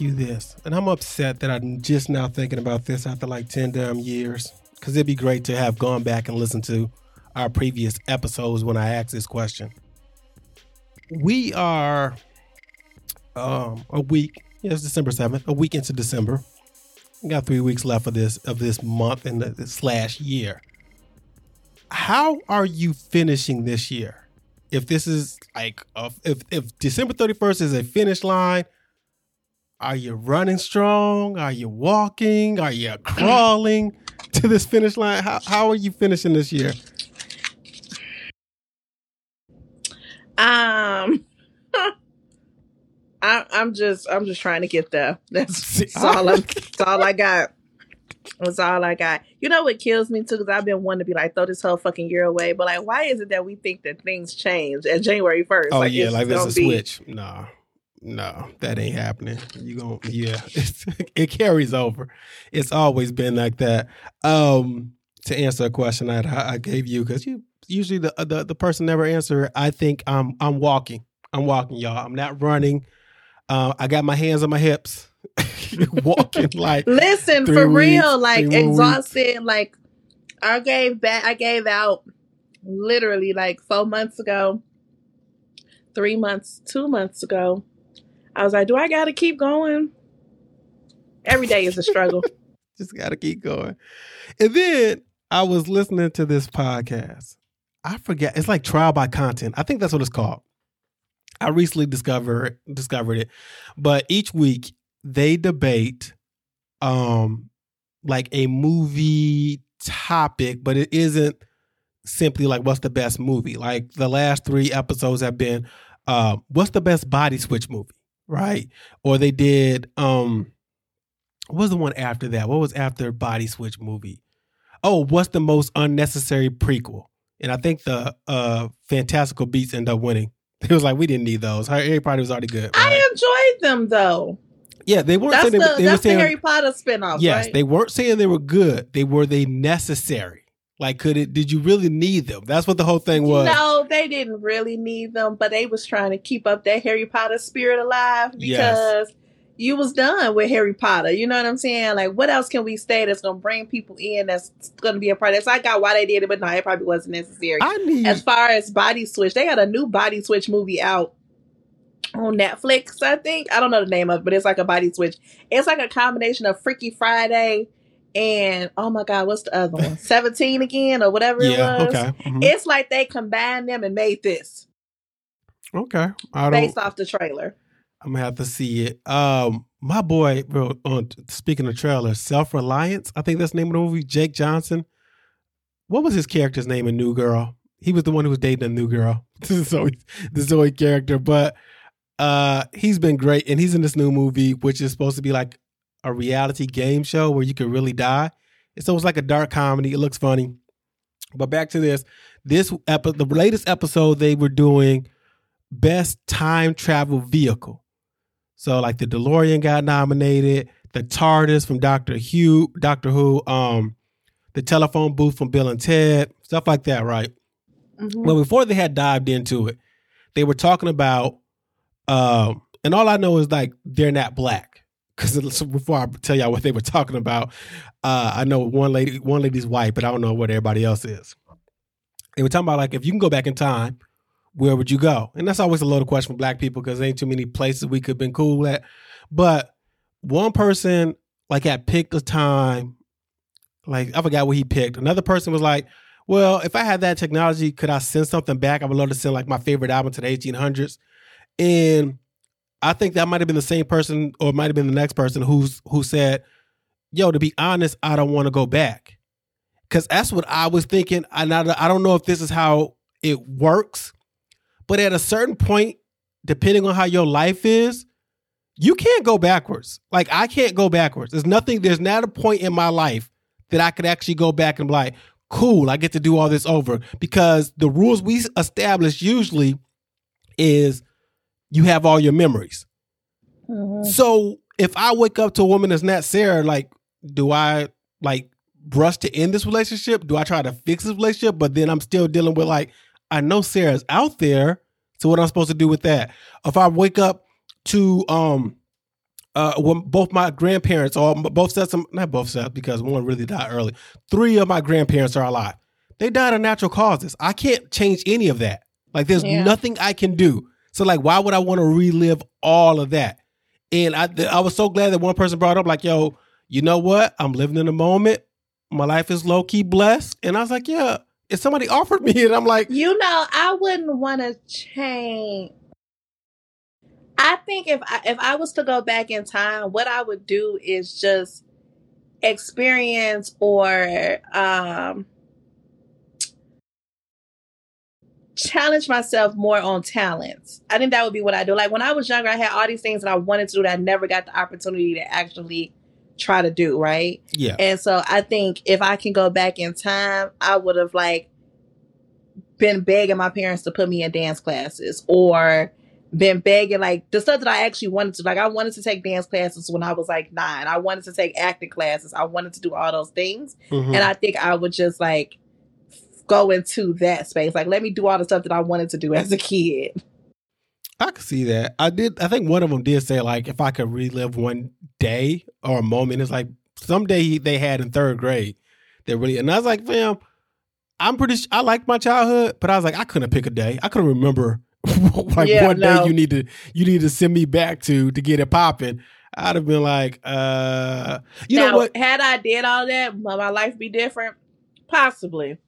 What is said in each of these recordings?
you this, and I'm upset that I'm just now thinking about this after like 10 damn years, because it'd be great to have gone back and listened to our previous episodes when I asked this question. We are um, a week, yeah, it's December 7th, a week into December. We got three weeks left of this of this month and the, slash year. How are you finishing this year? If this is like a, if if December 31st is a finish line, are you running strong? Are you walking? Are you crawling to this finish line? How how are you finishing this year? Um I, I'm just I'm just trying to get there. That's, that's all I'm, that's all I got. That's all I got. You know what kills me too? Because I've been wanting to be like throw this whole fucking year away, but like, why is it that we think that things change at January first? Oh like, yeah, like there's a be... switch. No, no, that ain't happening. You going yeah, it carries over. It's always been like that. Um, to answer a question I, I gave you because you usually the, the the person never answer. I think I'm I'm walking. I'm walking, y'all. I'm not running. Uh, I got my hands on my hips, walking like. Listen for weeks, real, like exhausted. Like I gave back. I gave out literally like four months ago, three months, two months ago. I was like, do I got to keep going? Every day is a struggle. Just got to keep going. And then I was listening to this podcast. I forget. It's like trial by content. I think that's what it's called. I recently discovered discovered it, but each week they debate um like a movie topic, but it isn't simply like what's the best movie. Like the last three episodes have been uh, what's the best body switch movie, right? Or they did um what was the one after that? What was after body switch movie? Oh, what's the most unnecessary prequel? And I think the uh Fantastical Beasts end up winning It was like we didn't need those. Harry Potter was already good. Right? I enjoyed them though. Yeah, they weren't. That's saying the, they, that's saying, the Harry Potter spinoff. Yes, right? they weren't saying they were good. They were they necessary. Like, could it? Did you really need them? That's what the whole thing was. No, they didn't really need them, but they was trying to keep up that Harry Potter spirit alive because yes you was done with Harry Potter. You know what I'm saying? Like, what else can we say that's gonna bring people in? That's gonna be a part. Of so I got why they did it, but no, it probably wasn't necessary. I need as far as Body Switch, they got a new Body Switch movie out on Netflix. I think I don't know the name of, it, but it's like a Body Switch. It's like a combination of Freaky Friday and oh my god, what's the other one? Seventeen again or whatever yeah, it was. Okay. Mm-hmm. It's like they combined them and made this. Okay. I based off the trailer. I'm gonna have to see it. Um, my boy, bro, on speaking of trailers, Self Reliance. I think that's the name of the movie. Jake Johnson. What was his character's name in New Girl? He was the one who was dating a new girl. This is Zoe, the Zoe character, but uh, he's been great, and he's in this new movie, which is supposed to be like a reality game show where you could really die. So it's like a dark comedy. It looks funny. But back to this, this epi- the latest episode they were doing best time travel vehicle. So like the DeLorean got nominated, the TARDIS from Doctor Who, Doctor Who, um, the telephone booth from Bill and Ted, stuff like that, right? Mm-hmm. Well, before they had dived into it, they were talking about, um, and all I know is like they're not black. Because before I tell y'all what they were talking about, uh, I know one lady, one lady's white, but I don't know what everybody else is. They were talking about like if you can go back in time where would you go? And that's always a loaded question for black people because ain't too many places we could have been cool at. But one person like had picked a time, like I forgot what he picked. Another person was like, well, if I had that technology, could I send something back? I would love to send like my favorite album to the 1800s. And I think that might have been the same person or might have been the next person who's who said, yo, to be honest, I don't want to go back. Cause that's what I was thinking. I, I don't know if this is how it works, but at a certain point, depending on how your life is, you can't go backwards. Like I can't go backwards. There's nothing, there's not a point in my life that I could actually go back and be like, cool, I get to do all this over. Because the rules we establish usually is you have all your memories. Mm-hmm. So if I wake up to a woman that's not Sarah, like, do I like rush to end this relationship? Do I try to fix this relationship? But then I'm still dealing with like I know Sarah's out there. So what am I supposed to do with that? If I wake up to um uh, when both my grandparents, or both sets, of, not both sets, because one really died early. Three of my grandparents are alive. They died of natural causes. I can't change any of that. Like, there's yeah. nothing I can do. So, like, why would I want to relive all of that? And I, I was so glad that one person brought up, like, yo, you know what? I'm living in the moment. My life is low key blessed. And I was like, yeah. If somebody offered me it, I'm like, you know, I wouldn't want to change. I think if I, if I was to go back in time, what I would do is just experience or um, challenge myself more on talents. I think that would be what I do. Like when I was younger, I had all these things that I wanted to do that I never got the opportunity to actually try to do, right? Yeah. And so I think if I can go back in time, I would have like been begging my parents to put me in dance classes or been begging like the stuff that I actually wanted to like I wanted to take dance classes when I was like nine. I wanted to take acting classes. I wanted to do all those things. Mm-hmm. And I think I would just like go into that space. Like let me do all the stuff that I wanted to do as a kid. I could see that. I did. I think one of them did say like if I could relive one day or a moment. It's like someday they had in third grade. They really and I was like, fam, I'm pretty. I liked my childhood, but I was like, I couldn't pick a day. I couldn't remember like yeah, one no. day you need to you need to send me back to to get it popping. I'd have been like, uh, you now, know what? Had I did all that, would my life be different? Possibly.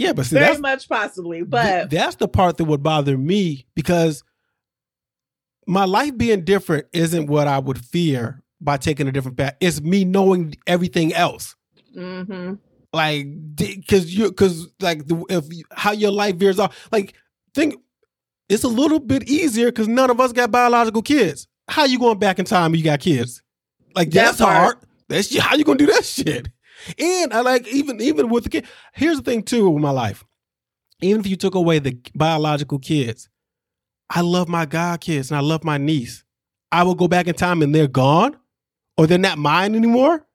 Yeah, but see, very much possibly. But th- that's the part that would bother me because my life being different isn't what I would fear by taking a different path. It's me knowing everything else. Mm-hmm. Like, because you, because like, the, if how your life veers off. Like, think it's a little bit easier because none of us got biological kids. How you going back in time you got kids? Like, that's, that's hard. That's how you gonna do that shit. And I like even even with the kid. Here's the thing too with my life. Even if you took away the biological kids, I love my god kids and I love my niece. I will go back in time and they're gone, or they're not mine anymore.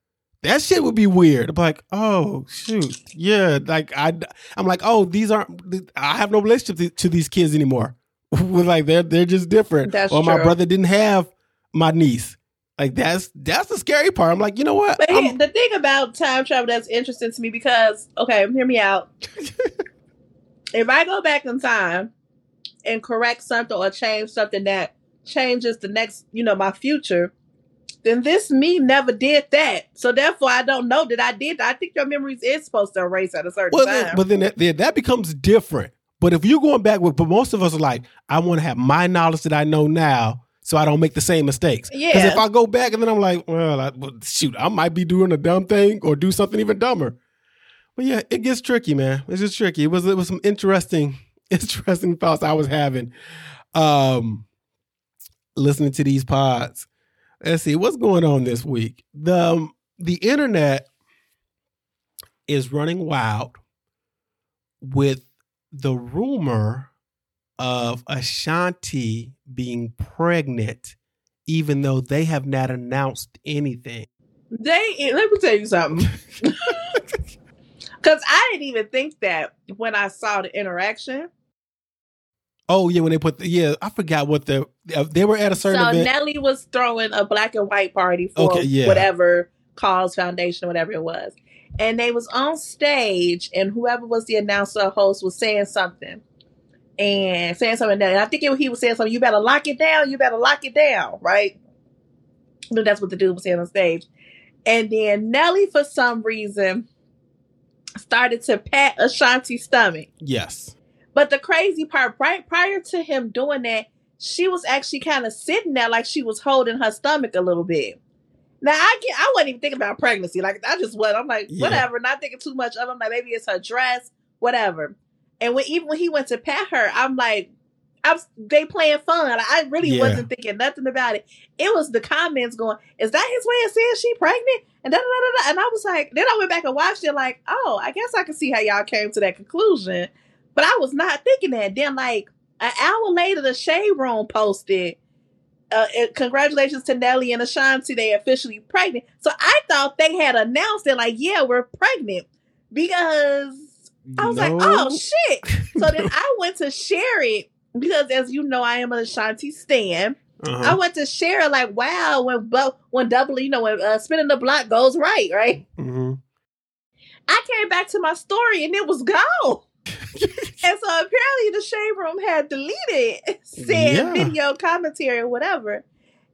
That shit would be weird. I'm like, oh shoot, yeah. Like I, I'm like, oh, these aren't. I have no relationship to, these kids anymore. like they're they're just different. That's or true. my brother didn't have my niece. Like that's that's the scary part. I'm like, you know what? But the thing about time travel that's interesting to me because okay, hear me out. if I go back in time and correct something or change something that changes the next, you know, my future, then this me never did that. So therefore, I don't know that I did. I think your memories is supposed to erase at a certain well, time. Then, but then that, that becomes different. But if you're going back with, but most of us are like, I want to have my knowledge that I know now so I don't make the same mistakes. Yeah. Because if I go back and then I'm like, well, I, well, shoot, I might be doing a dumb thing or do something even dumber. But yeah, it gets tricky, man. It's just tricky. It was it was some interesting, interesting thoughts I was having, um, listening to these pods. Let's see what's going on this week. The um, the internet is running wild with the rumor of Ashanti being pregnant, even though they have not announced anything. They let me tell you something. Because I didn't even think that when I saw the interaction. Oh yeah, when they put the, yeah, I forgot what the uh, they were at a certain. So event. Nelly was throwing a black and white party for okay, yeah. whatever cause foundation, whatever it was, and they was on stage, and whoever was the announcer host was saying something, and saying something. that, And I think it, he was saying something. You better lock it down. You better lock it down. Right. But that's what the dude was saying on stage. And then Nelly, for some reason, started to pat Ashanti's stomach. Yes. But the crazy part, right prior to him doing that, she was actually kind of sitting there like she was holding her stomach a little bit. Now I get, I wasn't even thinking about pregnancy. Like I just was. I'm like, yeah. whatever, not thinking too much of. It. I'm like, maybe it's her dress, whatever. And when even when he went to pat her, I'm like, I'm they playing fun. I really yeah. wasn't thinking nothing about it. It was the comments going, "Is that his way of saying she pregnant?" And da da da da. And I was like, then I went back and watched it. Like, oh, I guess I can see how y'all came to that conclusion. But I was not thinking that. Then, like an hour later, the Shade Room posted, uh, "Congratulations to Nelly and Ashanti. They officially pregnant." So I thought they had announced it. Like, yeah, we're pregnant because I was no. like, oh shit. So then I went to share it because as you know, I am a Ashanti stan. Uh-huh. I went to share it like, wow, when when double, you know, when uh, spinning the block goes right, right? Mm-hmm. I came back to my story and it was gone. and so apparently the shade room had deleted said yeah. video commentary or whatever.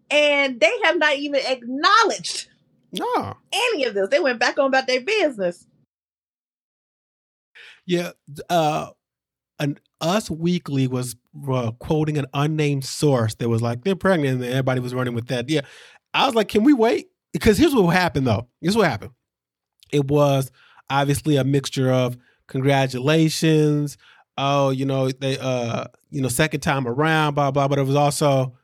And they have not even acknowledged no. any of this. They went back on about their business. Yeah. Uh an Us Weekly was uh, quoting an unnamed source that was like, they're pregnant, and everybody was running with that. Yeah. I was like, can we wait? Because here's what happened though. Here's what happened. It was obviously a mixture of congratulations. Oh, you know, they uh, you know, second time around, blah, blah. But it was also,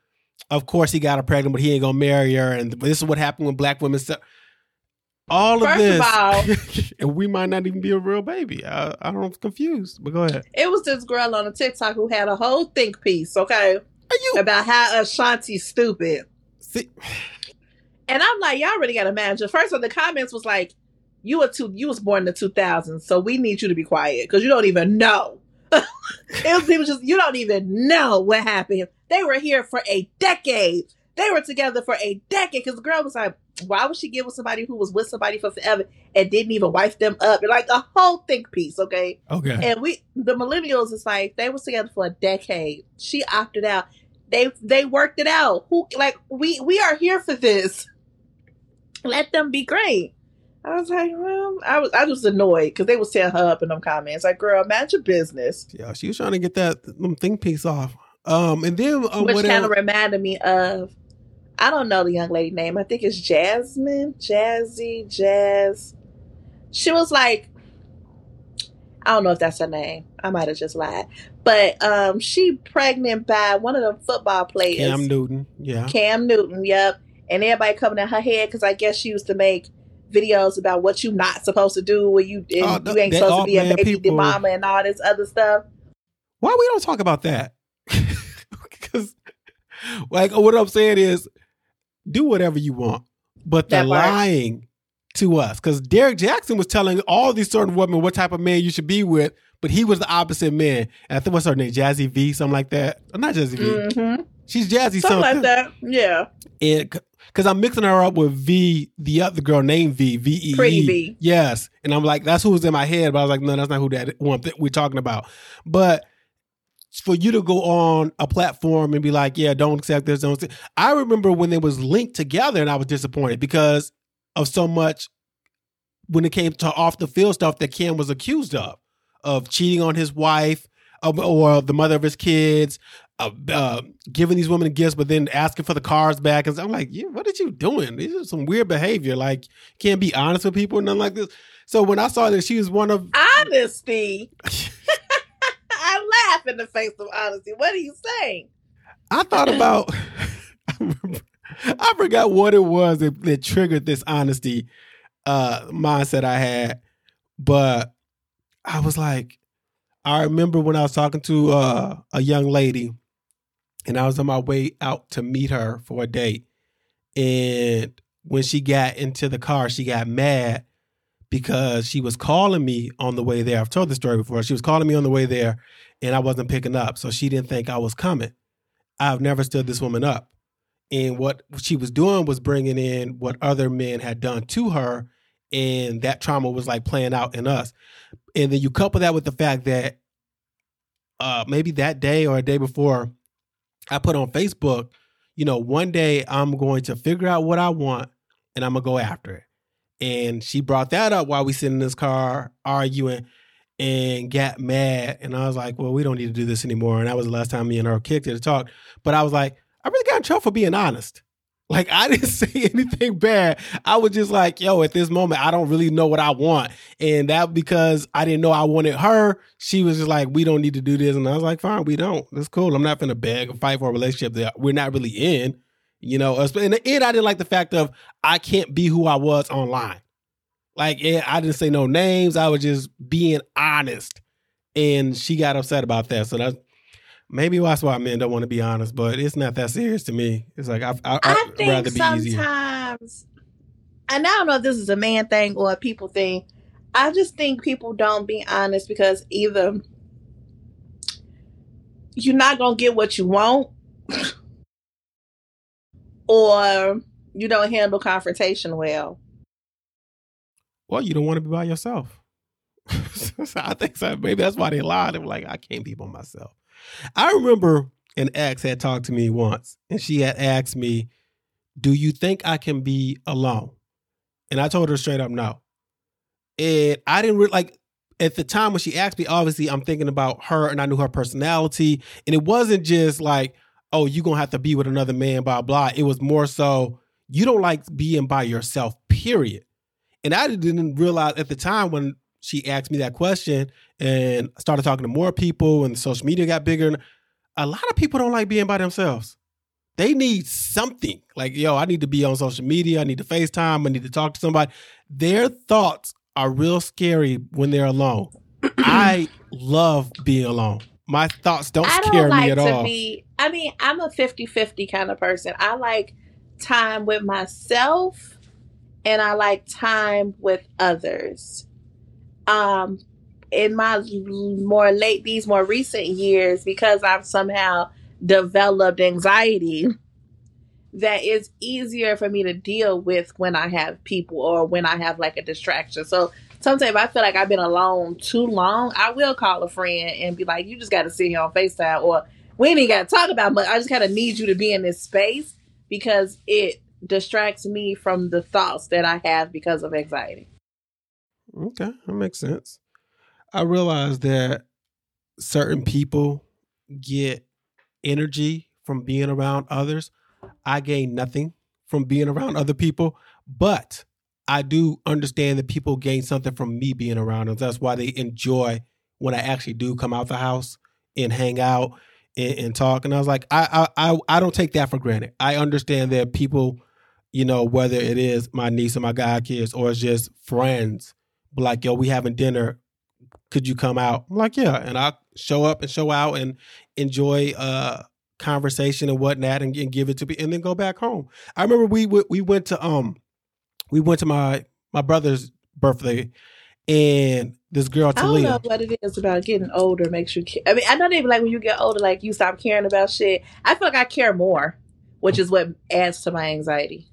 of course, he got her pregnant, but he ain't gonna marry her. And this is what happened when black women all of First this, of all, and we might not even be a real baby. I, I don't I'm confused, but go ahead. It was this girl on a TikTok who had a whole think piece, okay, you- about how Ashanti's stupid. See- and I'm like, y'all really gotta imagine. First of all, the comments was like, you were two you was born in the 2000s so we need you to be quiet because you don't even know it, was, it was just you don't even know what happened they were here for a decade they were together for a decade because the girl was like why would she get with somebody who was with somebody for forever and didn't even wife them up? And like a whole think piece okay? Okay. And we the millennials is like they was together for a decade. She opted out. They they worked it out. Who like we we are here for this. Let them be great. I was like, well, I was I was annoyed because they was tearing her up in them comments. Like, girl, mind your business. Yeah, she was trying to get that them thing piece off. Um, and then uh, which kind of reminded me of, I don't know the young lady name. I think it's Jasmine, Jazzy, Jazz. She was like, I don't know if that's her name. I might have just lied, but um, she pregnant by one of the football players, Cam Newton. Yeah, Cam Newton. Yep. And everybody coming in her head because I guess she used to make videos about what you're not supposed to do when you oh, you ain't supposed to be a baby people, mama and all this other stuff. Why we don't talk about that? Because, like, what I'm saying is, do whatever you want, but the lying to us. Because Derrick Jaxn was telling all these certain women what type of man you should be with, but he was the opposite man. And I think what's her name, Jazzy V, something like that. Not Jazzy V. Mm-hmm. She's Jazzy something, something like that. Yeah. And because I'm mixing her up with V, the other girl named V, V E. Pretty V. Yes, and I'm like, that's who was in my head, but I was like, no, that's not who that one we're talking about. But for you to go on a platform and be like, yeah, don't accept this, don't. Accept. I remember when they was linked together, and I was disappointed because of so much when it came to off the field stuff that Cam was accused of, of cheating on his wife, or the mother of his kids, uh, uh, giving these women gifts, but then asking for the cars back. And I'm like, yeah, what are you doing? This is some weird behavior. Like, can't be honest with people and nothing like this. So when I saw that she was one of honesty, in the face of honesty. What are you saying? I thought about. I forgot what it was that, that triggered this honesty uh, mindset I had, but I was like, I remember when I was talking to uh, a young lady and I was on my way out to meet her for a date. And when she got into the car, she got mad because she was calling me on the way there. I've told the story before. She was calling me on the way there and I wasn't picking up. So she didn't think I was coming. I've never stood this woman up. And what she was doing was bringing in what other men had done to her. And that trauma was like playing out in us. And then you couple that with the fact that uh, maybe that day or a day before, I put on Facebook, you know, one day I'm going to figure out what I want and I'm gonna go after it. And she brought that up while we sit in this car arguing and got mad. And I was like, well, we don't need to do this anymore. And that was the last time me and her kicked it to talk. But I was like, I really got in trouble for being honest. Like I didn't say anything bad. I was just like, yo, at this moment, I don't really know what I want. And that because I didn't know I wanted her, she was just like, we don't need to do this. And I was like, fine, we don't. That's cool. I'm not gonna beg or fight for a relationship that we're not really in. You know, in the end, I didn't like the fact of I can't be who I was online. Like, yeah, I didn't say no names. I was just being honest. And she got upset about that. So that's maybe that's why men don't want to be honest, but it's not that serious to me. It's like I, I, I think rather be sometimes, easier. and I don't know if this is a man thing or a people thing. I just think people don't be honest because either you're not gonna get what you want, or you don't handle confrontation well? Well, you don't want to be by yourself. I think so. Maybe that's why they lied. They were like, I can't be by myself. I remember an ex had talked to me once, and she had asked me, Do you think I can be alone? And I told her straight up, no. And I didn't like at the time when she asked me, obviously I'm thinking about her and I knew her personality. And it wasn't just like, oh, you're gonna have to be with another man, blah, blah. It was more so you don't like being by yourself, period. And I didn't realize at the time when she asked me that question and I started talking to more people and social media got bigger. A lot of people don't like being by themselves. They need something like, yo, I need to be on social media. I need to FaceTime. I need to talk to somebody. Their thoughts are real scary when they're alone. I love being alone. My thoughts don't, don't scare like me at to all. Be, I mean, I'm a 50 50 kind of person. I like time with myself and I like time with others. Um, in my more late, these more recent years, because I've somehow developed anxiety that is easier for me to deal with when I have people or when I have like a distraction. So sometimes I feel like I've been alone too long, I will call a friend and be like, you just got to sit here on FaceTime or we ain't got to talk about much. I just kind of need you to be in this space because it distracts me from the thoughts that I have because of anxiety. Okay, that makes sense. I realize that certain people get energy from being around others. I gain nothing from being around other people, but I do understand that people gain something from me being around them. That's why they enjoy when I actually do come out the house and hang out and, and talk. And I was like, I, I I don't take that for granted. I understand that people, you know, whether it is my niece or my god kids or it's just friends, like, yo, we having dinner. Could you come out? I'm like, yeah. And I show up and show out and enjoy uh conversation and whatnot and, and give it to me and then go back home. I remember we we went to um we went to my my brother's birthday and this girl Talia. I don't know what it is about getting older makes you care. I mean, I don't even like when you get older, like you stop caring about shit. I feel like I care more, which is what adds to my anxiety.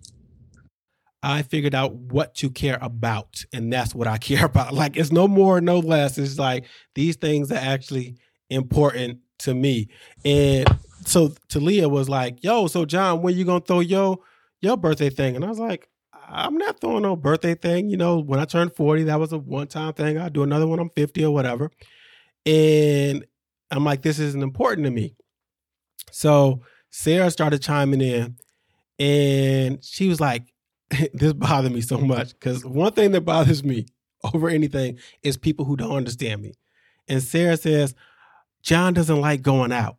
I figured out what to care about, and that's what I care about. Like it's no more, no less. It's like these things are actually important to me. And so Talia was like, "Yo, so Jon, when you gonna throw your your birthday thing?" And I was like, "I'm not throwing no birthday thing. You know, when I turned 40, that was a one time thing. I'll do another one. I'm 50 or whatever." And I'm like, "This isn't important to me." So Sarah started chiming in, and she was like, this bothered me so much because one thing that bothers me over anything is people who don't understand me. And Sarah says, Jon doesn't like going out.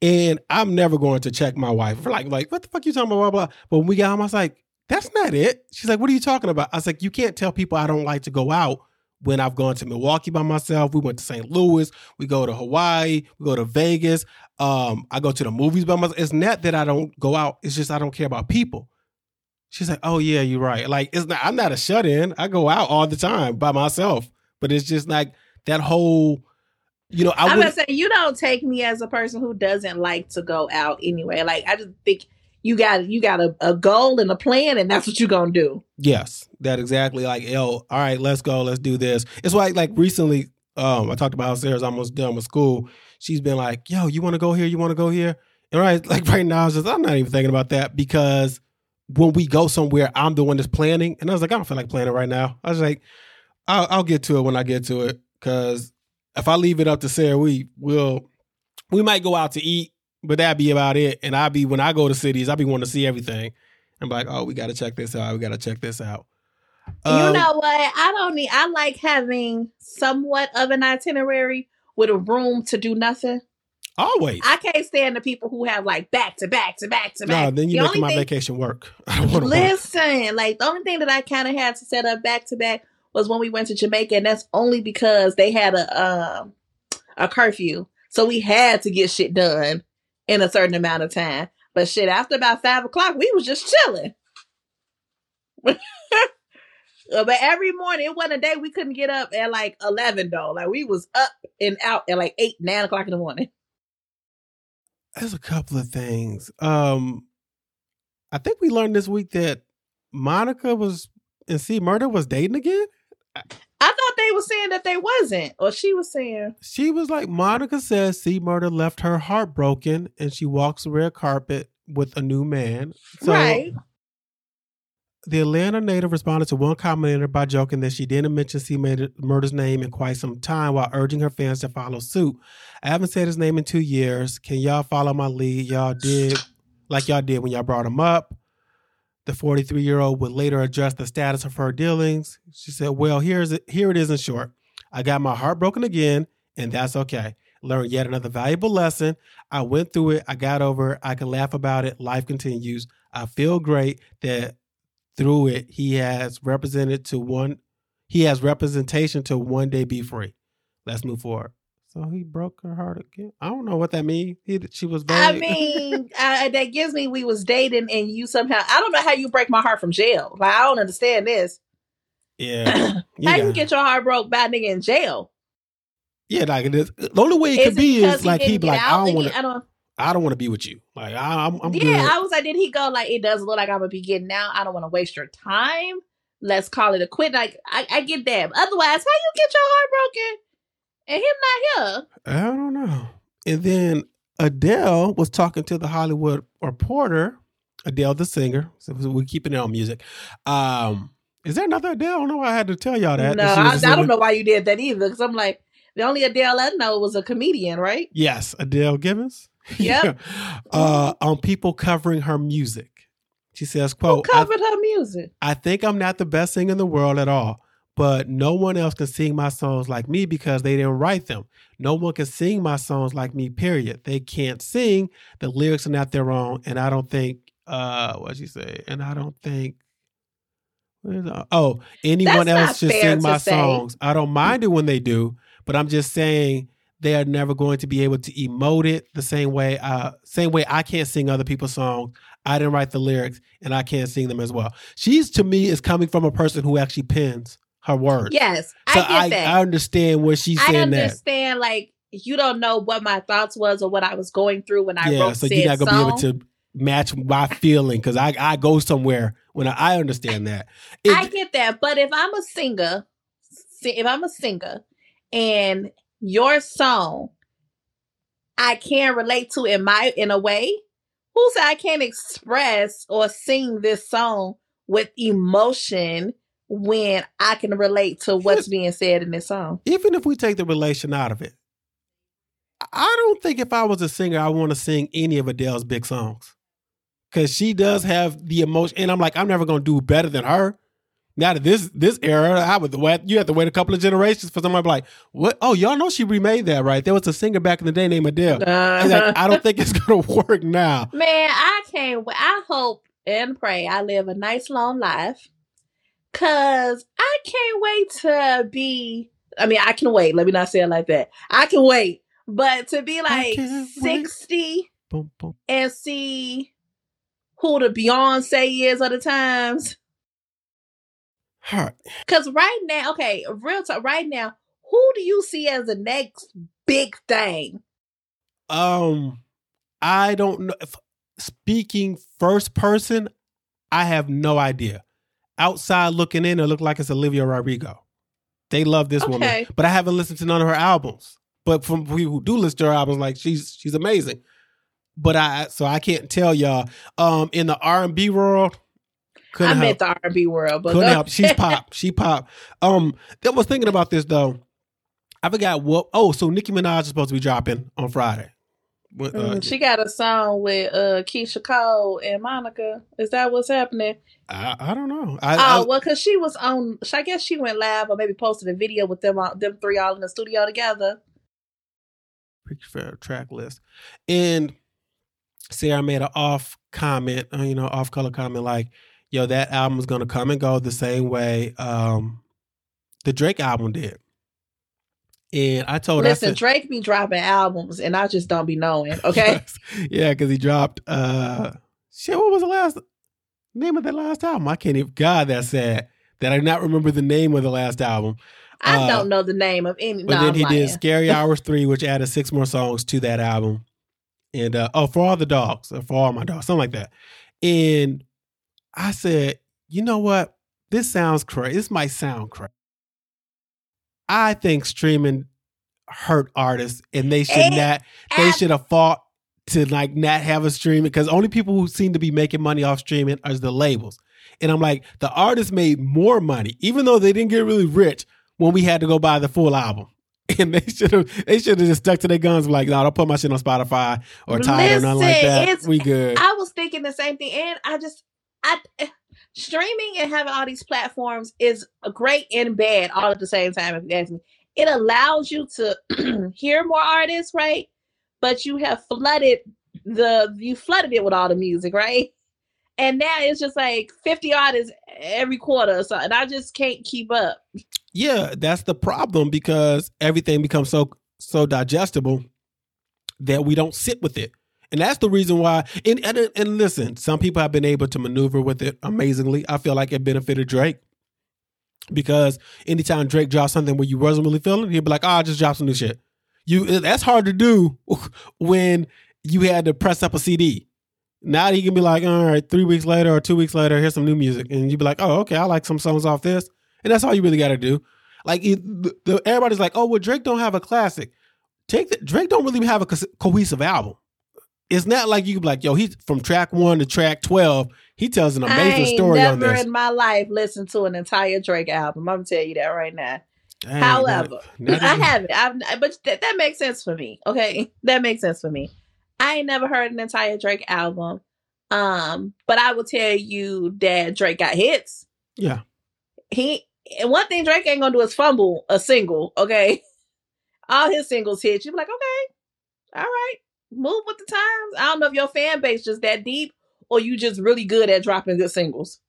And I'm never going to check my wife like, like, what the fuck you talking about? Blah, blah. But when we got home, I was like, that's not it. She's like, what are you talking about? I was like, you can't tell people I don't like to go out when I've gone to Milwaukee by myself. We went to St. Louis. We go to Hawaii. We go to Vegas. Um, I go to the movies by myself. It's not that I don't go out. It's just I don't care about people. She's like, "Oh yeah, you're right. Like, it's not. I'm not a shut in. I go out all the time by myself. But it's just like that whole, you know. I am gonna say you don't take me as a person who doesn't like to go out anyway. Like, I just think you got you got a, a goal and a plan, and that's what you're gonna do. Yes, that exactly. Like, yo, all right, let's go. Let's do this. It's like like recently, um, I talked about how Sarah's almost done with school. She's been like, yo, you want to go here? You want to go here? And right, like right now, just I'm not even thinking about that because when we go somewhere, I'm the one that's planning. And I was like, I don't feel like planning right now. I was like, I'll, I'll get to it when I get to it. Cause if I leave it up to Sarah, we will, we might go out to eat, but that'd be about it. And I'll be, when I go to cities, I'll be wanting to see everything. I'm like, oh, we got to check this out. We got to check this out. You um, know what? I don't need, I like having somewhat of an itinerary with a room to do nothing. Always. I can't stand the people who have like back to back to back to back. No, then you make my thing, vacation work. listen, work. like the only thing that I kind of had to set up back to back was when we went to Jamaica, and that's only because they had a um a curfew, so we had to get shit done in a certain amount of time. But shit, after about five o'clock, we was just chilling. but every morning, it wasn't a day we couldn't get up at like eleven though. Like we was up and out at like eight, nine o'clock in the morning. There's a couple of things. Um, I think we learned this week that Monica was and C Murder was dating again. I thought they were saying that they wasn't, or she was saying she was like Monica says C Murder left her heartbroken, and she walks the red carpet with a new man. So, right. The Atlanta native responded to one commenter by joking that she didn't mention C Murder's name in quite some time while urging her fans to follow suit. I haven't said his name in two years. Can y'all follow my lead? Y'all did like y'all did when y'all brought him up. The 43 year old would later address the status of her dealings. She said, Well, here's it, here it is in short. I got my heart broken again, and that's okay. Learned yet another valuable lesson. I went through it. I got over it. I can laugh about it. Life continues. I feel great that through it, he has represented to one, he has representation to one day be free. Let's move forward. So he broke her heart again. I don't know what that means. He, she was. Very... I mean, uh, that gives me we was dating, and you somehow. I don't know how you break my heart from jail. Like I don't understand this. Yeah, you how you get your heart broke by nigga in jail? Yeah, like it is. The only way it could be is like he be like, I don't want to. I don't want to be with you. Like I, am I'm, yeah. Good. I was like, did he go like it doesn't look like I'm gonna be getting out? I don't want to waste your time. Let's call it a quit. Like I, I get that. Otherwise, how you get your heart broken and him not here? I don't know. And then Adele was talking to the Hollywood Reporter. Adele, the singer. So we're keeping it on music. Um, is there another Adele? I don't know why I had to tell y'all that. No, I, I, don't know why you did that either. Because I'm like, the only Adele I know was a comedian, right? Yes, Adele Yeah. uh, on people covering her music. She says, quote, Who covered her music? I think I'm not the best singer in the world at all, but no one else can sing my songs like me because they didn't write them. No one can sing my songs like me, period. They can't sing. The lyrics are not their own. And I don't think, uh, what'd she say? And I don't think, oh, anyone That's else should sing my say. songs. I don't mind it when they do, but I'm just saying they are never going to be able to emote it the same way. Uh, same way I can't sing other people's songs. I didn't write the lyrics, and I can't sing them as well. She's to me is coming from a person who actually pens her words. Yes, so I get I, that. I understand what she's saying. That. I understand, that. like you don't know what my thoughts was or what I was going through when I yeah, wrote. so you're not gonna song. be able to match my feeling because I I go somewhere when I, I understand that. It, I get that, but if I'm a singer, if I'm a singer and your song I can relate to in my in a way, who said I can't express or sing this song with emotion when I can relate to what's being said in this song? Even if we take the relation out of it, I don't think if I was a singer, I want to sing any of Adele's big songs. Cause she does have the emotion, and I'm like, I'm never gonna do better than her. Now that this this era, I would wait. You have to wait a couple of generations for somebody to be like, "What? Oh, y'all know she remade that, right? There was a singer back in the day named Adele. Uh, like, I don't think it's gonna work now. Man, I can't. I hope and pray I live a nice long life, cause I can't wait to be. I mean, I can wait. Let me not say it like that. I can wait, but to be like sixty boom, boom. and see who the Beyonce is of the times because right now, okay, real talk. Right now, who do you see as the next big thing? Um, I don't know. If, speaking first person, I have no idea. Outside looking in, it looked like it's Olivia Rodrigo. They love this okay. woman, but I haven't listened to none of her albums. But from people who do listen to her albums, like she's she's amazing. But I so I can't tell y'all. Um, in the R and B world, couldn't I meant the R&B world, but couldn't help. She's pop. She pop. Um, I was thinking about this though. I forgot what. Oh, so Nicki Minaj is supposed to be dropping on Friday. uh, mm, she got a song with uh, Keyshia Cole and Monica. Is that what's happening? I, I don't know. I, oh I, well, because she was on. I guess she went live or maybe posted a video with them all, them three all in the studio together. Picture fair track list, and Sarah made an off comment. Uh, you know, off color comment like yo, that album is gonna come and go the same way um, the Drake album did. And I told Listen, I said, Drake be dropping albums, and I just don't be knowing. Okay. yeah, because he dropped. uh Shit, what was the last name of that last album? I can't even. God, that's sad that I do not remember the name of the last album. I uh, don't know the name of any. But no, then he did Scary Hours three, which added six more songs to that album. And uh, oh, for all the dogs, for all my dogs, something like that. And I said, you know what? This sounds crazy. This might sound crazy. I think streaming hurt artists and they should and, not they should have fought to like not have a stream because only people who seem to be making money off streaming are the labels. And I'm like, the artists made more money, even though they didn't get really rich when we had to go buy the full album. And they should have they should have just stuck to their guns like, no, don't put my shit on Spotify or Tidal or nothing like that. We good. I was thinking the same thing. And I just I streaming and having all these platforms is great and bad all at the same time, if you ask me. It allows you to hear more artists, right? But you have flooded the you flooded it with all the music, right? And now it's just like 50 artists every quarter. So and I just can't keep up. Yeah, that's the problem because everything becomes so so digestible that we don't sit with it. And that's the reason why. And, and, and listen, some people have been able to maneuver with it amazingly. I feel like it benefited Drake because anytime Drake drops something where you wasn't really feeling, he'd be like, "Oh, I just dropped some new shit." You that's hard to do when you had to press up a CD. Now he can be like, all right, three weeks later or two weeks later, here's some new music, and you'd be like, oh, okay, I like some songs off this, and that's all you really got to do. Like it, the, everybody's like, oh, well, Drake don't have a classic. Take the, Drake don't really have a co- cohesive album. It's not like you can be like, yo, he's from track one to track twelve. He tells an amazing story on this. Never in my life listened to an entire Drake album. I'm gonna tell you that right now. Dang, However, not, not I haven't. I've, but that, that makes sense for me. Okay, that makes sense for me. I ain't never heard an entire Drake album. Um, but I will tell you that Drake got hits. Yeah. He and one thing Drake ain't gonna do is fumble a single, okay? All his singles hit. You be like, okay, all right, move with the times. I don't know if your fan base just that deep or you just really good at dropping good singles.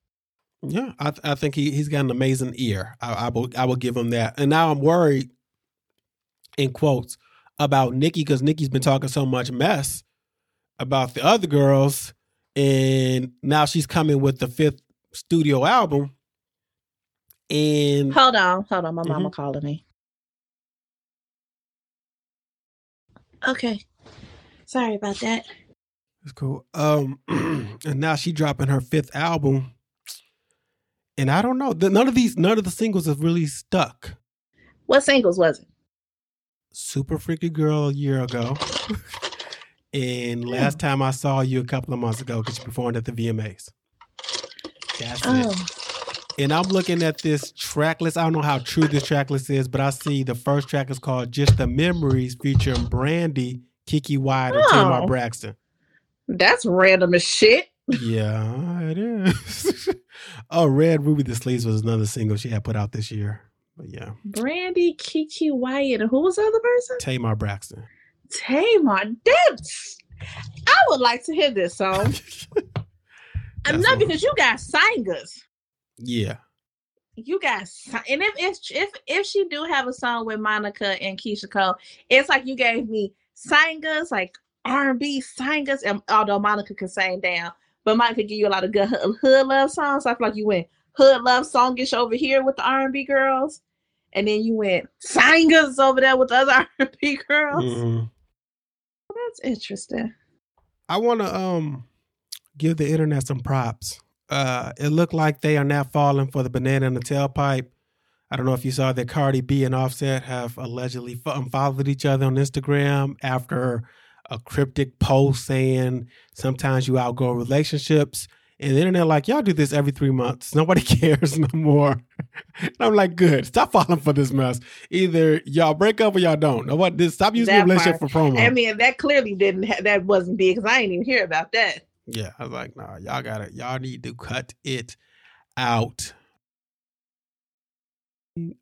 Yeah, I, I think he, he's got an amazing ear. I, I will I will give him that. And now I'm worried, in quotes, about Nicki because Nicki's been talking so much mess about the other girls, and now she's coming with the fifth studio album. And hold on, hold on, my mm-hmm. mama calling me. Okay, sorry about that. It's cool. Um, and now she dropping her fifth album and I don't know. None of these, none of the singles have really stuck. What singles was it? Super Freaky Girl a year ago. and last time I saw you a couple of months ago because you performed at the VMAs. That's oh. it. And I'm looking at this track list. I don't know how true this track list is, but I see the first track is called Just the Memories featuring Brandy, Keke Wyatt, and oh. Tamar Braxton. That's random as shit. Yeah, it is. oh, Red Ruby Da Sleeze was another single she had put out this year. But yeah. Brandy, Keke Wyatt, and who was the other person? Tamar Braxton. Tamar, that's. I would like to hear this song. I'm not because you got singers. Yeah. You guys, and if, if if if she do have a song with Monica and Keyshia Cole, it's like you gave me singers, like R and B singers, and although Monica can sing down, but Mike could give you a lot of good hood love songs. I feel like you went hood love songish over here with the R and B girls, and then you went singers over there with the other R and B girls. Mm-hmm. Well, that's interesting. I want to um give the internet some props. Uh, it looked like they are now falling for the banana in the tailpipe. I don't know if you saw that Cardi B and Offset have allegedly followed each other on Instagram after a cryptic post saying sometimes you outgrow relationships. And the internet, like, y'all do this every three months. Nobody cares no more. I'm like, good. Stop falling for this mess. Either y'all break up or y'all don't. No what? Stop using that relationship part. for promo. I mean, that clearly didn't. Ha- that wasn't big because I didn't even hear about that. Yeah, I was like, nah, y'all got it. Y'all need to cut it out.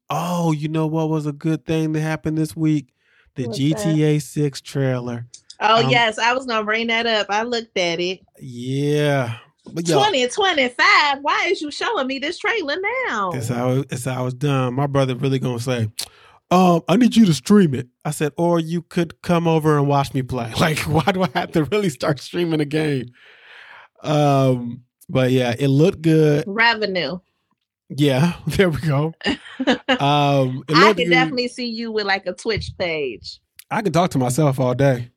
Oh, you know what was a good thing that happened this week? The What's GTA that? 6 trailer. Oh um, yes, I was gonna bring that up. I looked at it. Yeah. But yo, 2025. Why is you showing me this trailer now? It's how it's how it's done. My brother really gonna say, um, I need you to stream it. I said, or you could come over and watch me play. Like, why do I have to really start streaming a game? Um, but yeah, it looked good. Revenue. Yeah, there we go. um, I can definitely see you with like a Twitch page. I can talk to myself all day.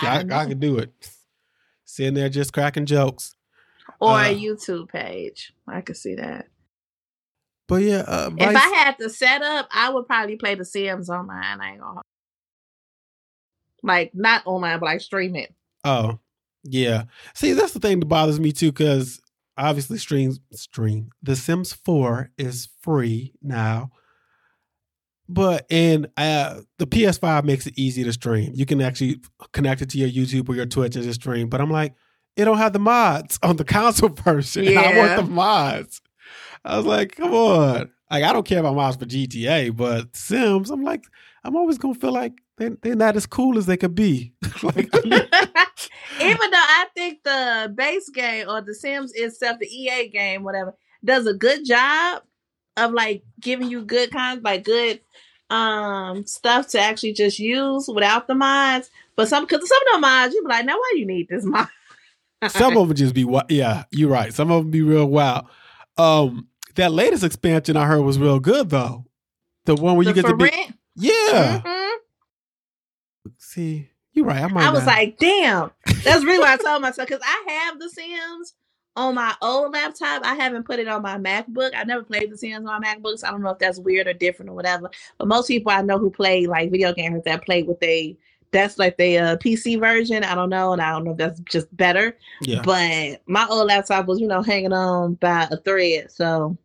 I, I, I can do it. Sitting there just cracking jokes. or uh, a YouTube page. I could see that. But yeah, uh, if I had to set up, I would probably play The Sims online. I ain't gonna like not online, but like stream it. Oh, yeah. See, that's the thing that bothers me too, because obviously stream stream The Sims Four is free now, but and uh, the PS5 makes it easy to stream. You can actually connect it to your YouTube or your Twitch and just stream. But I'm like, it don't have the mods on the console version. Yeah. I want the mods. I was like, come on. Like, I don't care about mods for GTA, but Sims, I'm like, I'm always gonna feel like they, they're not as cool as they could be. like, Even though I think the base game or the Sims itself, the EA game, whatever, does a good job of like giving you good kinds, like good um stuff to actually just use without the mods. But some because some of the mods, you be like, now why do you need this mod? some of them just be yeah, you're right. Some of them be real wild. Um, that latest expansion I heard was real good though. The one where the you get to be rent? yeah. Mm-hmm. See, you're right. I, I was not. like, damn. That's really what I told myself because I have The Sims on my old laptop. I haven't put it on my MacBook. I never played The Sims on my MacBooks. I don't know if that's weird or different or whatever. But most people I know who play like video games that play with a that's like the uh, PC version. I don't know, and I don't know if that's just better. Yeah. But my old laptop was, you know, hanging on by a thread. So.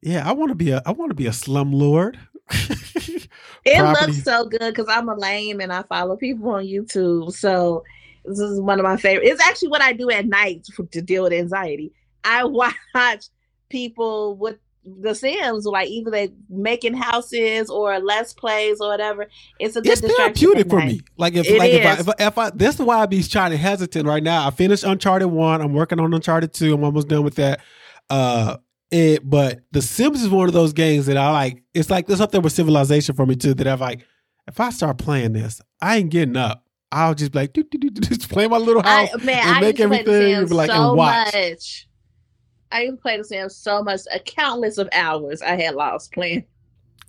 Yeah, I want to be a I want to be a slum lord. it Property. looks so good because I'm a lame and I follow people on YouTube. So this is one of my favorite. It's actually what I do at night to deal with anxiety. I watch people with the Sims, like either they making houses or less plays or whatever. It's a good it's therapeutic for me. Like if it like if I, if I, if I this is why I be trying to hesitant right now. I finished Uncharted one. I'm working on Uncharted two. I'm almost done with that. Uh, it but The Sims is one of those games that I like. It's like there's up there with Civilization for me too. That I'm like, if I start playing this, I ain't getting up. I'll just be like, do, do, do, just play my little house I, man, and I make everything. And be like, so and watch. Much. I used to play The Sims so much, a countless of hours I had lost playing.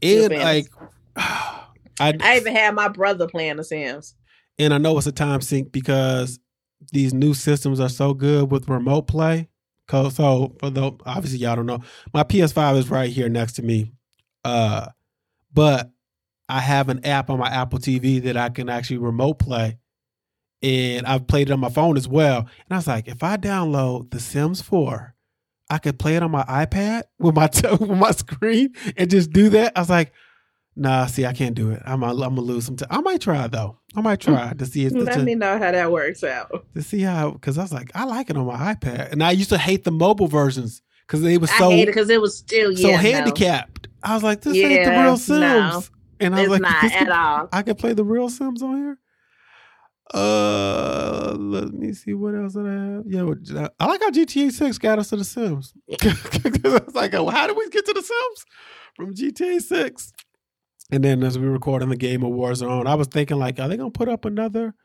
And like, I, I even had my brother playing The Sims. And I know it's a time sink because these new systems are so good with remote play. So for the obviously y'all don't know, my PS5 is right here next to me. Uh, but I have an app on my Apple TV that I can actually remote play. And I've played it on my phone as well. And I was like, if I download The Sims 4 I could play it on my iPad with my t- with my screen and just do that. I was like, nah, see, I can't do it. I'm I'm gonna lose some time. I might try though. I might try to see. Let to, me know how that works out. To see how, because I was like, I like it on my iPad, and I used to hate the mobile versions because they were so because it was still yeah, so handicapped. No. I was like, this yeah, ain't the real Sims, no, and I was like, not at all. I can play the real Sims on here. Uh, let me see what else did I have. Yeah, I like how GTA Six got us to the Sims. I was like, how did we get to the Sims from GTA Six? And then as we recording the game of Warzone, I was thinking like, are they gonna put up another,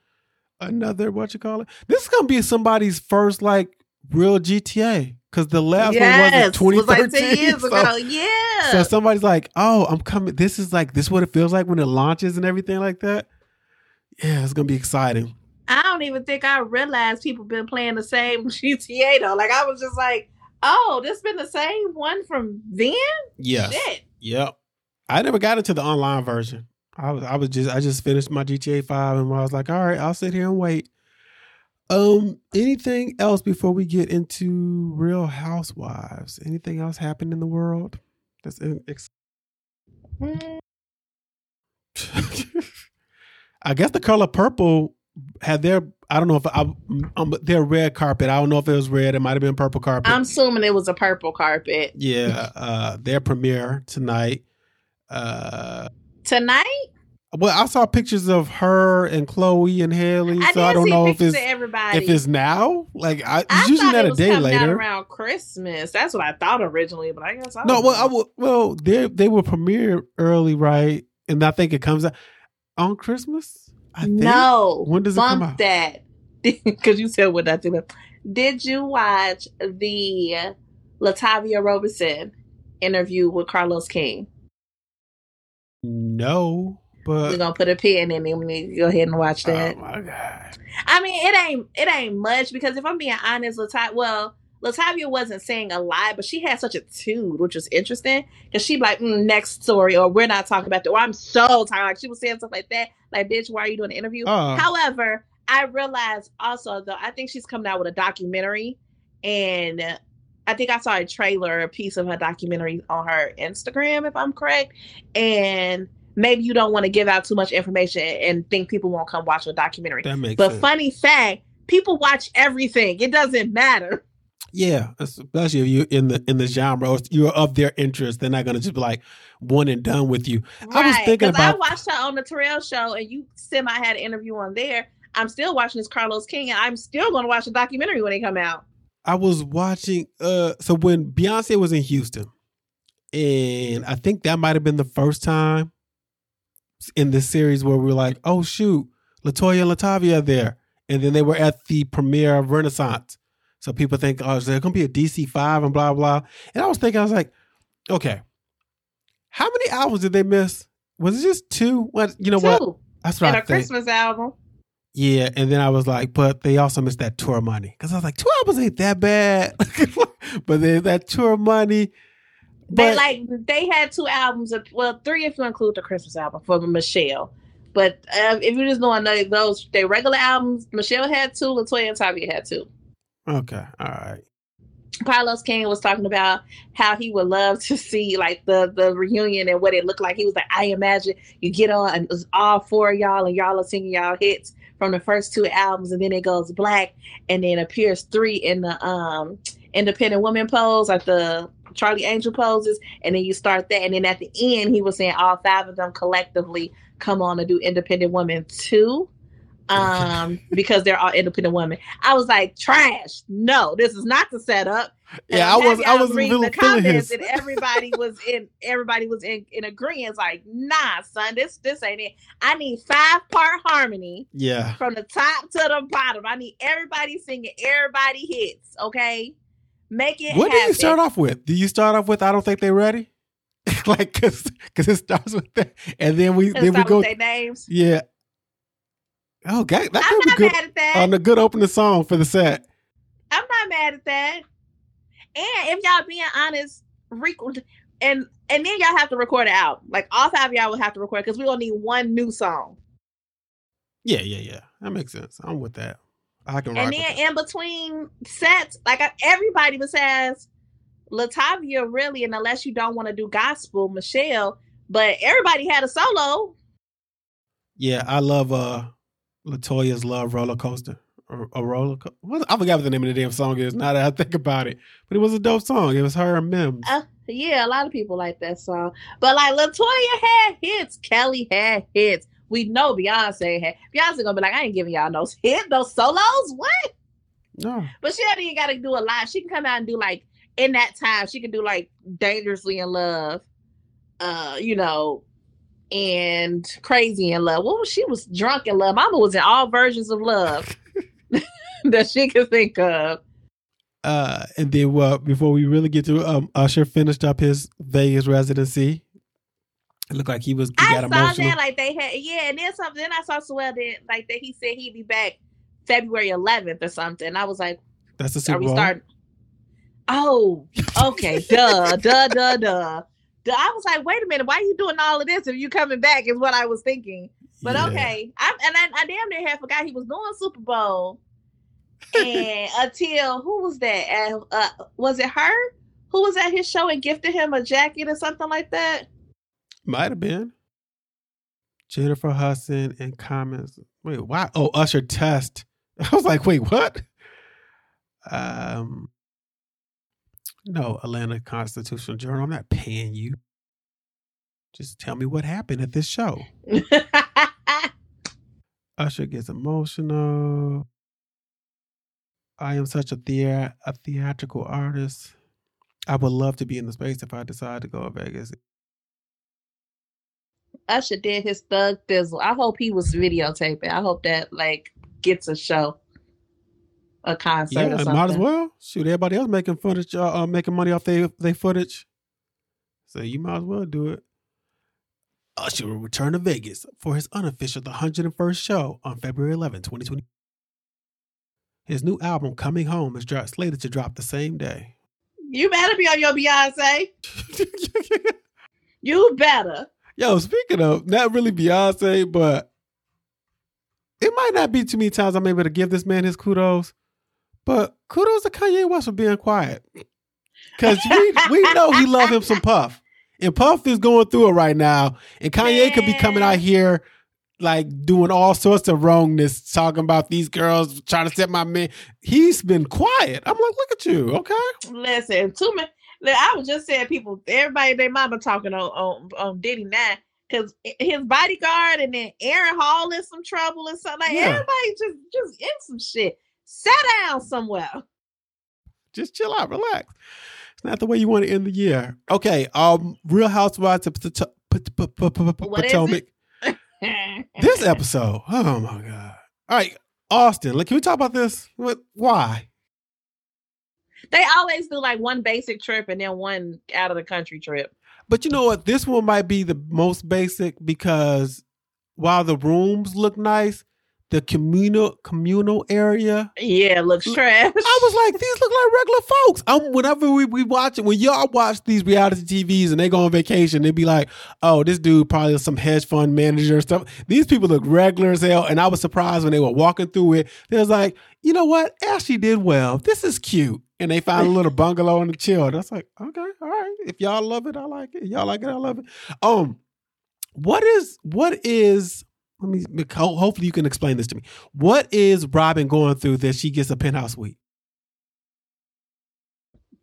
another what you call it? This is gonna be somebody's first like real GTA because the last yes, one was in 2013. Was like 10 years so, ago. Yeah. So somebody's like, oh, I'm coming. This is like this is what it feels like when it launches and everything like that yeah, it's gonna be exciting. I don't even think I realized people been playing the same GTA though. Like I was just like, oh, this been the same one from then. Yes. Shit. Yep. I never got into the online version. I was I was just I just finished my GTA five and I was like, all right, I'll sit here and wait. Um, anything else before we get into Real Housewives? Anything else happen in the world? That's in, ex-. I guess the color purple had their I don't know if I, um, their red carpet. I don't know if it was red. It might have been purple carpet. I'm assuming it was a purple carpet. Yeah, uh, their premiere tonight. Uh, tonight. Well, I saw pictures of her and Chloe and Halle, I so I don't know if it's everybody. if it's now. Like I, I usually not a day later around Christmas. That's what I thought originally, but I guess I no. Well, I will, well, they they will premiere early, right? And I think it comes out on Christmas? I think. No. When does it come out? that. Because you said what I think. Did you watch the Latavia Roberson interview with Carlos King? No, but we're gonna put a pin in it. We go ahead and watch that. Oh my god! I mean, it ain't it ain't much because if I'm being honest, Latavia, well, Latavia wasn't saying a lie, but she had such a tude, which was interesting because she'd like, mm, "Next story," or "We're not talking about that," or "I'm so tired." Like she was saying stuff like that. Like, bitch, why are you doing an interview? Uh, However, I realized also though, I think she's coming out with a documentary, and I think I saw a trailer, a piece of her documentary on her Instagram, if I'm correct, and maybe you don't want to give out too much information and think people won't come watch a documentary. That makes but sense. funny fact, people watch everything. It doesn't matter. Yeah, especially if you in the in the genre, you're of their interest. They're not gonna just be like one and done with you. Right, I was thinking about. I watched her on the Terrell show, and you semi had an interview on there. I'm still watching this Carlos King, and I'm still going to watch the documentary when they come out. I was watching. Uh, so when Beyonce was in Houston, and I think that might have been the first time in this series where we were like, "Oh shoot, Latoya and Latavia are there," and then they were at the premiere of Renaissance. So people think, "Oh, is there going to be a DC five and blah blah?" And I was thinking, I was like, "Okay, how many albums did they miss? Was it just two? What you know? Two. What that's what and I a think. Christmas album. Yeah, and then I was like, but they also missed that tour money because I was like, two albums ain't that bad, but then that tour money. But, they like they had two albums, of, well, three if you include the Christmas album for Michelle. But uh, if you just know another those, they regular albums, Michelle had two, Latoya and Tavia had two. Okay, all right. Carlos King was talking about how he would love to see like the the reunion and what it looked like. He was like, I imagine you get on and it's all four of y'all and y'all are singing y'all hits from the first two albums, and then it goes black, and then appears three in the um independent woman pose, like the Charlie Angel poses, and then you start that, and then at the end, he was saying all five of them collectively come on to do independent woman two um, because they're all independent women. I was like, trash. No, this is not the setup. Yeah, I was I was reading the comments and everybody was in everybody was in, in agreement. Like, nah, son, this this ain't it. I need five part harmony. Yeah. From the top to the bottom. I need everybody singing everybody hits. Okay. Make it What happen. do you start off with? Do you start off with I don't think they're ready? like cause cause it starts with that and then we then we go their names. Yeah. Oh, okay. That I'm not good, mad at that. On a good opening song for the set. I'm not mad at that. And if y'all being honest, record and and then y'all have to record it out. Like all five of y'all will have to record because we gonna need one new song. Yeah, yeah, yeah. That makes sense. I'm with that. I can. And then in between sets, like everybody besides Latavia, really, and unless you don't want to do gospel, Michelle, but everybody had a solo. Yeah, I love uh Latoya's Love Roller Coaster. A roller coaster. I forgot what the name of the damn song is now that I think about it. But it was a dope song. It was her and Mims. Uh, yeah, a lot of people like that song. But like Latoya had hits. Kelly had hits. We know Beyonce had. Beyonce gonna be like, I ain't giving y'all no hits, those solos. What? No. But she don't even gotta do a lot. She can come out and do like in that time, she can do like Dangerously in Love. Uh, you know, and Crazy in Love. Well, she was drunk in love. Mama was in all versions of love that she could think of. Uh, and then well, before we really get to um, Usher finished up his Vegas residency. It looked like he was. He I saw emotional. that like they had yeah, and then something. Then I saw Swell that like that he said he'd be back February 11th or something. I was like, "That's the Super Bowl." Starting? Oh, okay, duh, duh, duh, duh. I was like, wait a minute, why are you doing all of this if you coming back? Is what I was thinking. But yeah. okay, I, and I, I damn near had forgot he was doing Super Bowl. And until who was that? Uh, was it her who was at his show and gifted him a jacket or something like that? Might have been Jennifer Hudson and comments. Wait, why? Oh, Usher test. I was like, wait, what? Um, no, Atlanta Constitutional Journal. I'm not paying you. Just tell me what happened at this show. Usher gets emotional. I am such a, thea- a theatrical artist. I would love to be in the space if I decide to go to Vegas. Usher did his thug thizzle. I hope he was videotaping. I hope that like gets a show a concert. Yeah, might as well. Shoot, everybody else making footage, uh, uh, making money off their their footage. So you might as well do it. Usher will return to Vegas for his unofficial The 101st show on February 11, 2020. His new album, Coming Home, is slated to drop the same day. You better be on your Beyonce. you better. Yo, speaking of, not really Beyonce, but it might not be too many times I'm able to give this man his kudos, but kudos to Kanye West for being quiet. Because we, we know he love him some Puff. And Puff is going through it right now. And Kanye man. could be coming out here like doing all sorts of wrongness, talking about these girls trying to set my man. He's been quiet. I'm like, look at you, okay? Listen, too many. I was just saying, people, everybody, their mama talking on on, on Diddy now because his bodyguard and then Aaron Hall in some trouble and something. Like yeah. everybody just just in some shit. Sit down somewhere. Just chill out, relax. It's not the way you want to end the year. Okay, um, Real Housewives of Potomac this episode. Oh my god! All right, Austin. Like, can we talk about this? What? Why? They always do like one basic trip and then one out of the country trip. But you know what? This one might be the most basic because while the rooms look nice, the communal communal area. Yeah, looks trash. I was like, these look like regular folks. Um, whenever we, we watch it, when y'all watch these reality TVs and they go on vacation, they be like, oh, this dude probably some hedge fund manager and stuff. These people look regular as hell. And I was surprised when they were walking through it. They was like, you know what? Ashley did well. This is cute. And they found a little bungalow in the chill. And I was like, okay, all right. If y'all love it, I like it. Y'all like it, I love it. Um, what is what is let me hopefully you can explain this to me. What is Robin going through that she gets a penthouse suite?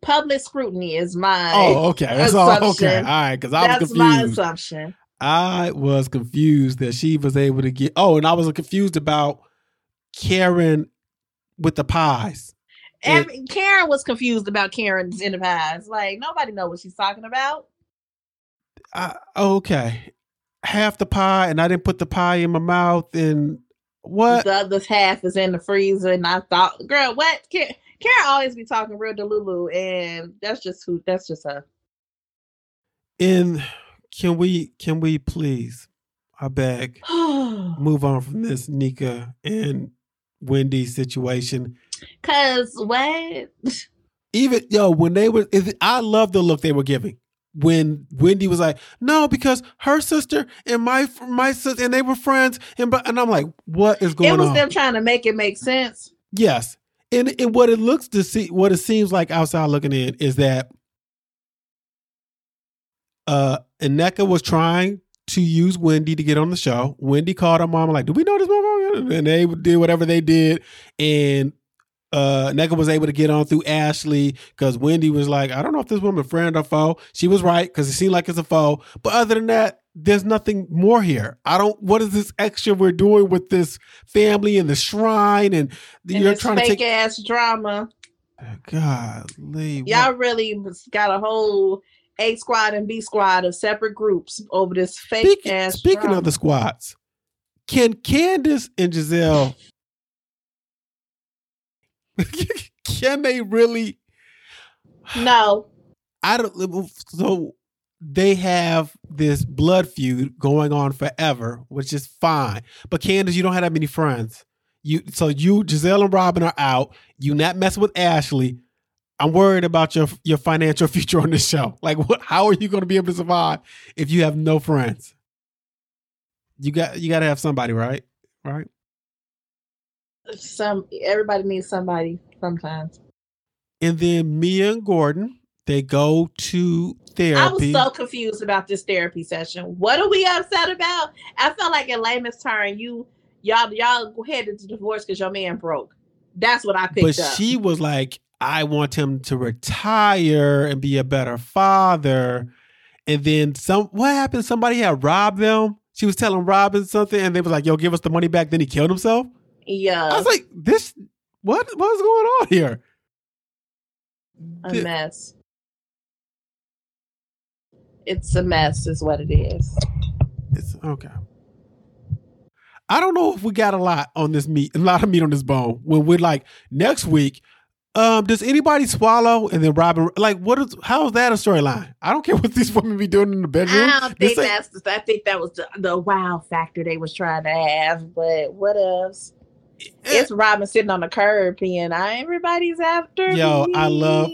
Public scrutiny is my oh okay that's assumption. all okay all right because I that's was confused. That's my assumption. I was confused that she was able to get. Oh, and I was confused about Karen with the pies. And it, Karen was confused about Karen's in the pies. Like nobody know what she's talking about. Uh, okay, half the pie and I didn't put the pie in my mouth and what? The other half is in the freezer and I thought, girl, what? Karen, Karen always be talking real delulu and that's just who that's just her. And can we can we please I beg move on from this Nneka and Wendy situation. Cause what? Even yo, when they were I love the look they were giving when Wendy was like, "No, because her sister and my my sister and they were friends," and but and I'm like, "What is going on?" It was on? them trying to make it make sense. Yes, and and what it looks to see, what it seems like outside looking in is that uh Nneka was trying to use Wendy to get on the show. Wendy called her mom like, "Do we know this motherfucker?" And they did whatever they did, and uh Nneka was able to get on through Ashley because Wendy was like, I don't know if this woman friend or foe. She was right because it seemed like it's a foe. But other than that, there's nothing more here. I don't. What is this extra we're doing with this family and the shrine and, and you're trying to take ass drama? Golly, y'all what? really got a whole A squad and B squad of separate groups over this fake speaking, ass. Speaking drama. of the squads, can Candace and Gizelle Can they really? No. I don't. So they have this blood feud going on forever, which is fine. But Candace, you don't have that many friends. You so you Gizelle and Robin are out. You not messing with Ashley. I'm worried about your your financial future on this show. Like, what? How are you going to be able to survive if you have no friends? You got you got to have somebody, right? Right some everybody needs somebody sometimes. And then Mia and Gordon, they go to therapy. I was so confused about this therapy session. What are we upset about? I felt like in layman's turn, you y'all y'all headed to divorce because your man broke. That's what I picked but up. she was like, I want him to retire and be a better father. And then some what happened? Somebody had robbed them. She was telling Robin something, and they was like, "Yo, give us the money back." Then he killed himself. Yeah. I was like, this what what's going on here? A mess. It's a mess, is what it is. It's okay. I don't know if we got a lot on this meat, a lot of meat on this bone. When we're like next week, Um, does anybody swallow and then Robin like what is how is that a storyline? I don't care what these women be doing in the bedroom. I don't think that's the, I think that was the, the wow factor they was trying to have, but what else? Eh. It's Robin sitting on the curb being everybody's after. Yo, me. I love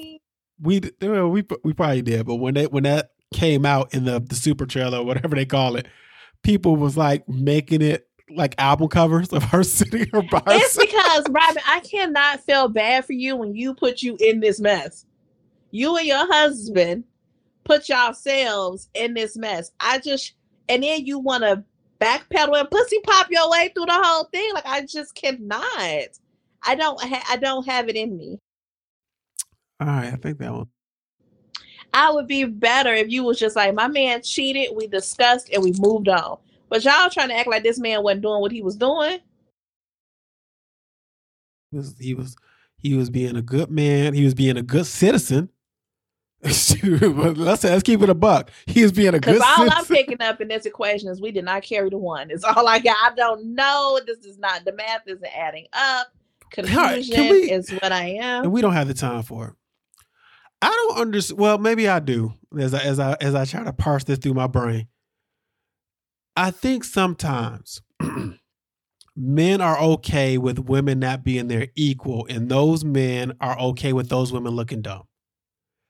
we we we probably did, but when that when that came out in the the super trailer whatever they call it, people was like making it like album covers of her sitting her by It's because Robin, I cannot feel bad for you when you put you in this mess. You and your husband put yourselves in this mess. I just and then you want to backpedal and pussy pop your way through the whole thing. Like I just cannot. I don't. Ha- I don't have it in me. All right, I think that one. I would be better if you was just like my man cheated. We discussed and we moved on. But y'all trying to act like this man wasn't doing what he was doing. He was he was he was being a good man. He was being a good citizen. Let's let's keep it a buck. He was being a good. Because all citizen. I'm picking up in this equation is we did not carry the one. It's all I got. I don't know. This is not the math isn't adding up. Confusion right, we, is what I am. And we don't have the time for it. I don't understand. Well, maybe I do. As I as I as I try to parse this through my brain, I think sometimes men are okay with women not being their equal, and those men are okay with those women looking dumb.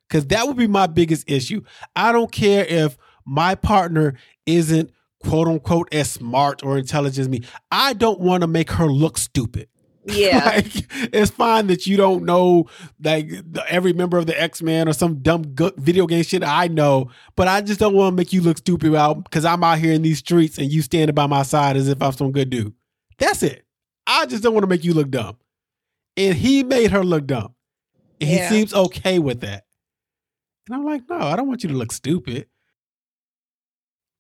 Because that would be my biggest issue. I don't care if my partner isn't quote unquote as smart or intelligent as me. I don't want to make her look stupid. Yeah. like, it's fine that you don't know like every member of the X Men or some dumb video game shit I know, but I just don't want to make you look stupid out because I'm out here in these streets and you standing by my side as if I'm some good dude. That's it. I just don't want to make you look dumb. And he made her look dumb. And yeah. he seems okay with that. And I'm like, no, I don't want you to look stupid.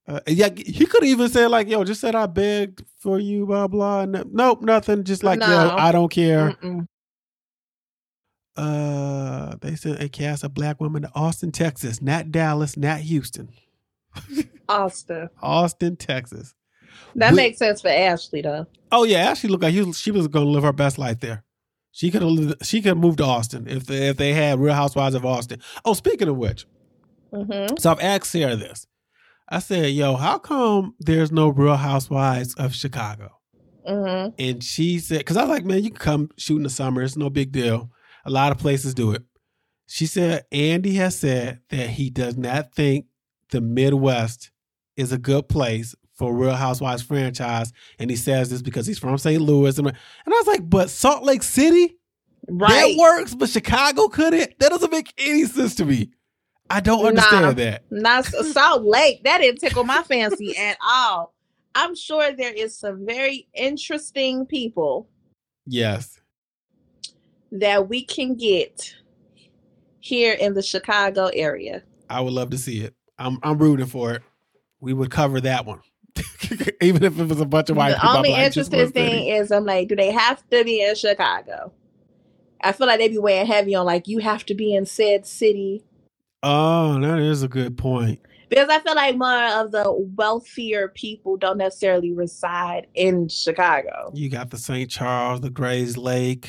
Uh, yeah, he could even say like, "Yo, just said I begged for you, blah blah." No, nope, nothing. Just like, no. "Yo, I don't care." Mm-mm. Uh, they sent a cast of black women to Austin, Texas, not Dallas, not Houston. Austin, Austin, Texas. That we, makes sense for Ashley, though. Oh yeah, Ashley looked like he, she was going to live her best life there. She could have she could have moved to Austin if they, if they had Real Housewives of Austin. Oh, speaking of which, mm-hmm. so I've asked Sarah this. I said, "Yo, how come there's no Real Housewives of Chicago?" Mm-hmm. And she said, "Because I was like, man, you can come shoot in the summer. It's no big deal. A lot of places do it." She said, "Andy has said that he does not think the Midwest is a good place for Real Housewives franchise, and he says this because he's from St. Louis." And I was like, "But Salt Lake City." Right. That works, but Chicago couldn't. That doesn't make any sense to me. I don't understand nah, that. Not Salt Lake. That didn't tickle my fancy at all. I'm sure there is some very interesting people. Yes. That we can get here in the Chicago area. I would love to see it. I'm I'm rooting for it. We would cover that one. Even if it was a bunch of white the people. The only interesting thing is I'm like, do they have to be in Chicago? I feel like they'd be weighing heavy on like you have to be in said city Oh, that is a good point. Because I feel like more of the wealthier people don't necessarily reside in Chicago. You got the St. Charles, the Grayslake,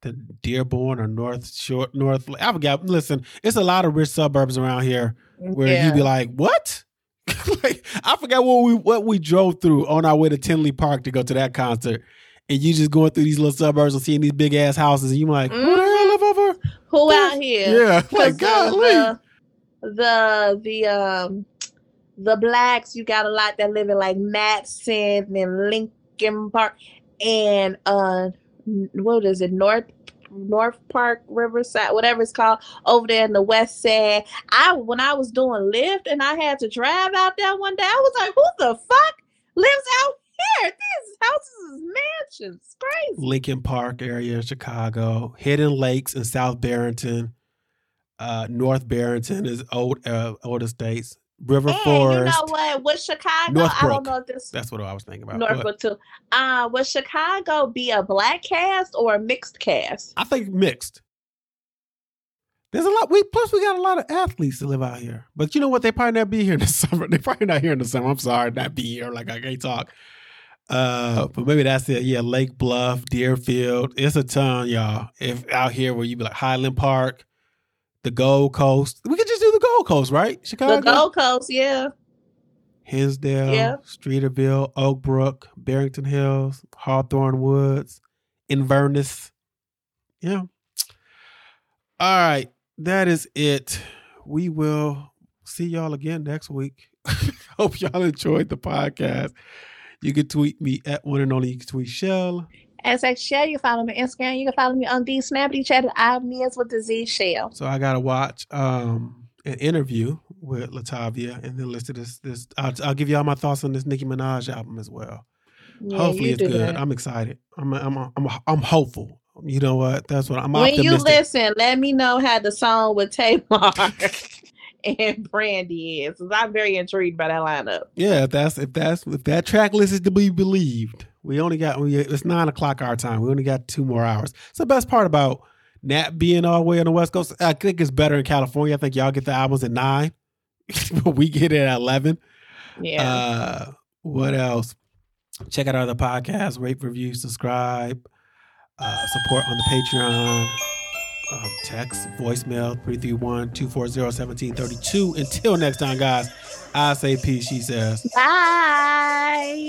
the Dearborn or North Shore, North. I forgot. Listen, it's a lot of rich suburbs around here where yeah. you be like, what? like I forgot what we what we drove through on our way to Tinley Park to go to that concert, and you just going through these little suburbs and seeing these big ass houses, and you like, mm-hmm. who the hell live over? Who out here? Yeah, like God, the, the the um the blacks, you got a lot that live in like Matteson and Lincoln Park and uh what is it, North North Park, Riverside, whatever it's called, over there in the West Side. I when I was doing Lyft and I had to drive out there one day, I was like, "Who the fuck lives out here? These houses is mansions, crazy." Lincoln Park area in Chicago, Hidden Lakes in South Barrington, uh, North Barrington is old uh, old estates. River and Forest. You know what? With Chicago, Northbrook. I don't know if this. That's what I was thinking about. Northbrook too. Uh, would Chicago be a black cast or a mixed cast? I think mixed. There's a lot. We plus we got a lot of athletes that live out here. But you know what? They probably not be here in the summer. They probably not here in the summer. I'm sorry, not be here. Like I can't talk. Uh, but maybe that's it. Yeah, Lake Bluff, Deerfield. It's a ton, y'all. If out here where you be like Highland Park, the Gold Coast. We could just do the Gold Coast, right? Chicago. The Gold Coast, yeah. Hinsdale, yeah. Streeterville, Oak Brook, Barrington Hills, Hawthorn Woods, Inverness. Yeah. All right. That is it. We will see y'all again next week. Hope y'all enjoyed the podcast. You can tweet me at one and only. You can tweet Chelle. As I share, you follow me on Instagram. You can follow me on the Snappity Chat. I'm Miz with the Z Shell. So I gotta watch um, an interview with Latavia and then listen to this. This I'll, I'll give you all my thoughts on this Nicki Minaj album as well. Yeah, Hopefully it's good. That. I'm excited. I'm I'm I'm I'm hopeful. You know what? That's what I'm. When optimistic. you listen, let me know how the song with Tamar and Brandy is. I'm very intrigued by that lineup. Yeah, if that's if that's if that track list is to be believed, we only got we, it's nine o'clock our time. We only got two more hours. It's the best part about Nat being all the way on the West Coast. I think it's better in California. I think y'all get the albums at nine, but we get it at eleven. Yeah. Uh, what else? Check out our other podcasts. Rate, review, subscribe. Uh, support on the Patreon. Um, text, voicemail 331 240 1732. Until next time, guys, I say peace. She says, Bye.